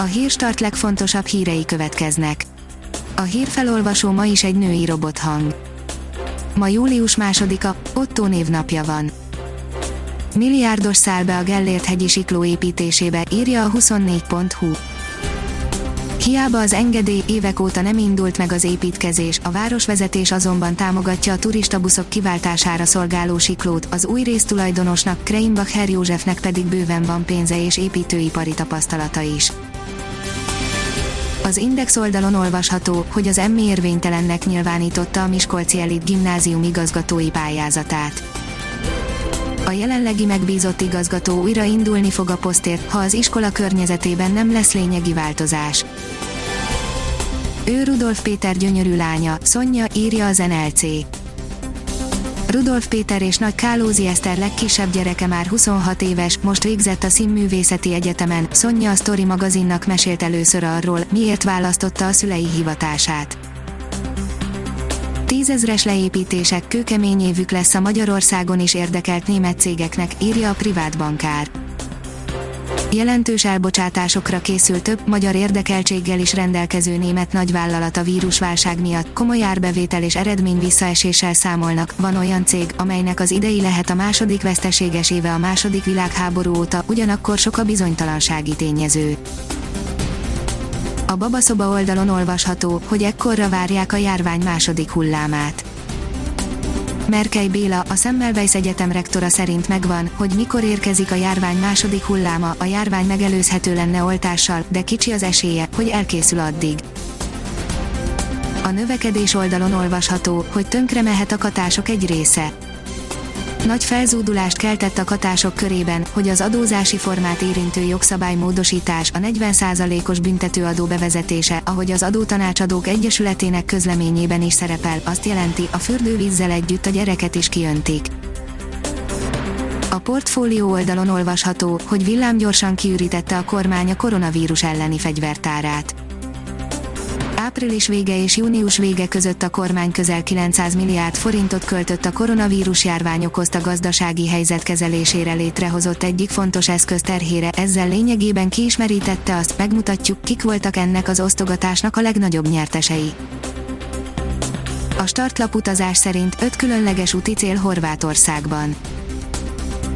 A hírstart legfontosabb hírei következnek. A hírfelolvasó ma is egy női robothang. Ma július másodika, Otto névnapja van. Milliárdos száll be a Gellért hegyi sikló építésébe, írja a 24.hu. Hiába az engedély évek óta nem indult meg az építkezés, a városvezetés azonban támogatja a turistabuszok kiváltására szolgáló siklót, az új résztulajdonosnak, Kreinbach Herr Józsefnek pedig bőven van pénze és építőipari tapasztalata is. Az Index oldalon olvasható, hogy az emmi érvénytelennek nyilvánította a Miskolci Elit gimnázium igazgatói pályázatát. A jelenlegi megbízott igazgató újra indulni fog a posztért, ha az iskola környezetében nem lesz lényegi változás. Ő Rudolf Péter gyönyörű lánya, Szonya, írja az NLC. Rudolf Péter és Nagy Kálózi Eszter legkisebb gyereke már 26 éves, most végzett a Színművészeti Egyetemen, Szonya a Story magazinnak mesélt először arról, miért választotta a szülei hivatását. Tízezres leépítések kőkemény évük lesz a Magyarországon is érdekelt német cégeknek, írja a privát bankár. Jelentős elbocsátásokra készül több magyar érdekeltséggel is rendelkező német nagyvállalat a vírusválság miatt, komoly árbevétel és eredmény visszaeséssel számolnak, van olyan cég, amelynek az idei lehet a második veszteséges éve a második világháború óta, ugyanakkor sok a bizonytalansági tényező. A babaszoba oldalon olvasható, hogy ekkorra várják a járvány második hullámát. Merkely Béla, a Semmelweis Egyetem rektora szerint megvan, hogy mikor érkezik a járvány második hulláma, a járvány megelőzhető lenne oltással, de kicsi az esélye, hogy elkészül addig. A növekedés oldalon olvasható, hogy tönkre mehet a katások egy része. Nagy felzúdulást keltett a katások körében, hogy az adózási formát érintő jogszabálymódosítás a 40%-os büntetőadó bevezetése, ahogy az Adótanácsadók Egyesületének közleményében is szerepel, azt jelenti, a fürdővízzel együtt a gyereket is kiöntik. A portfólió oldalon olvasható, hogy villámgyorsan kiürítette a kormány a koronavírus elleni fegyvertárát április vége és június vége között a kormány közel 900 milliárd forintot költött a koronavírus járvány okozta gazdasági helyzet kezelésére létrehozott egyik fontos eszköz terhére, ezzel lényegében kiismerítette azt, megmutatjuk, kik voltak ennek az osztogatásnak a legnagyobb nyertesei. A startlap utazás szerint öt különleges úti cél Horvátországban.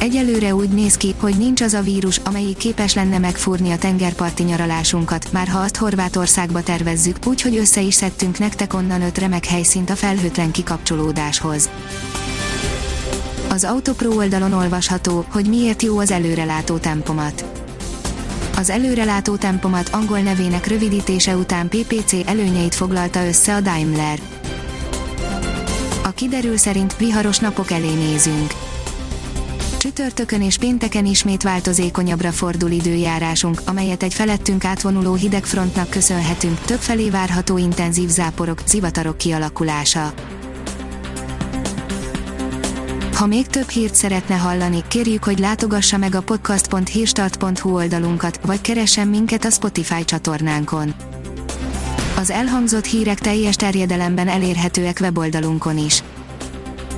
Egyelőre úgy néz ki, hogy nincs az a vírus, amelyik képes lenne megfúrni a tengerparti nyaralásunkat, már ha azt Horvátországba tervezzük, úgyhogy össze is szedtünk nektek onnan öt remek helyszínt a felhőtlen kikapcsolódáshoz. Az Autopro oldalon olvasható, hogy miért jó az előrelátó tempomat. Az előrelátó tempomat angol nevének rövidítése után PPC előnyeit foglalta össze a Daimler. A kiderül szerint viharos napok elé nézünk Csütörtökön és pénteken ismét változékonyabbra fordul időjárásunk, amelyet egy felettünk átvonuló hidegfrontnak köszönhetünk, többfelé várható intenzív záporok, zivatarok kialakulása. Ha még több hírt szeretne hallani, kérjük, hogy látogassa meg a podcast.hírstart.hu oldalunkat, vagy keressen minket a Spotify csatornánkon. Az elhangzott hírek teljes terjedelemben elérhetőek weboldalunkon is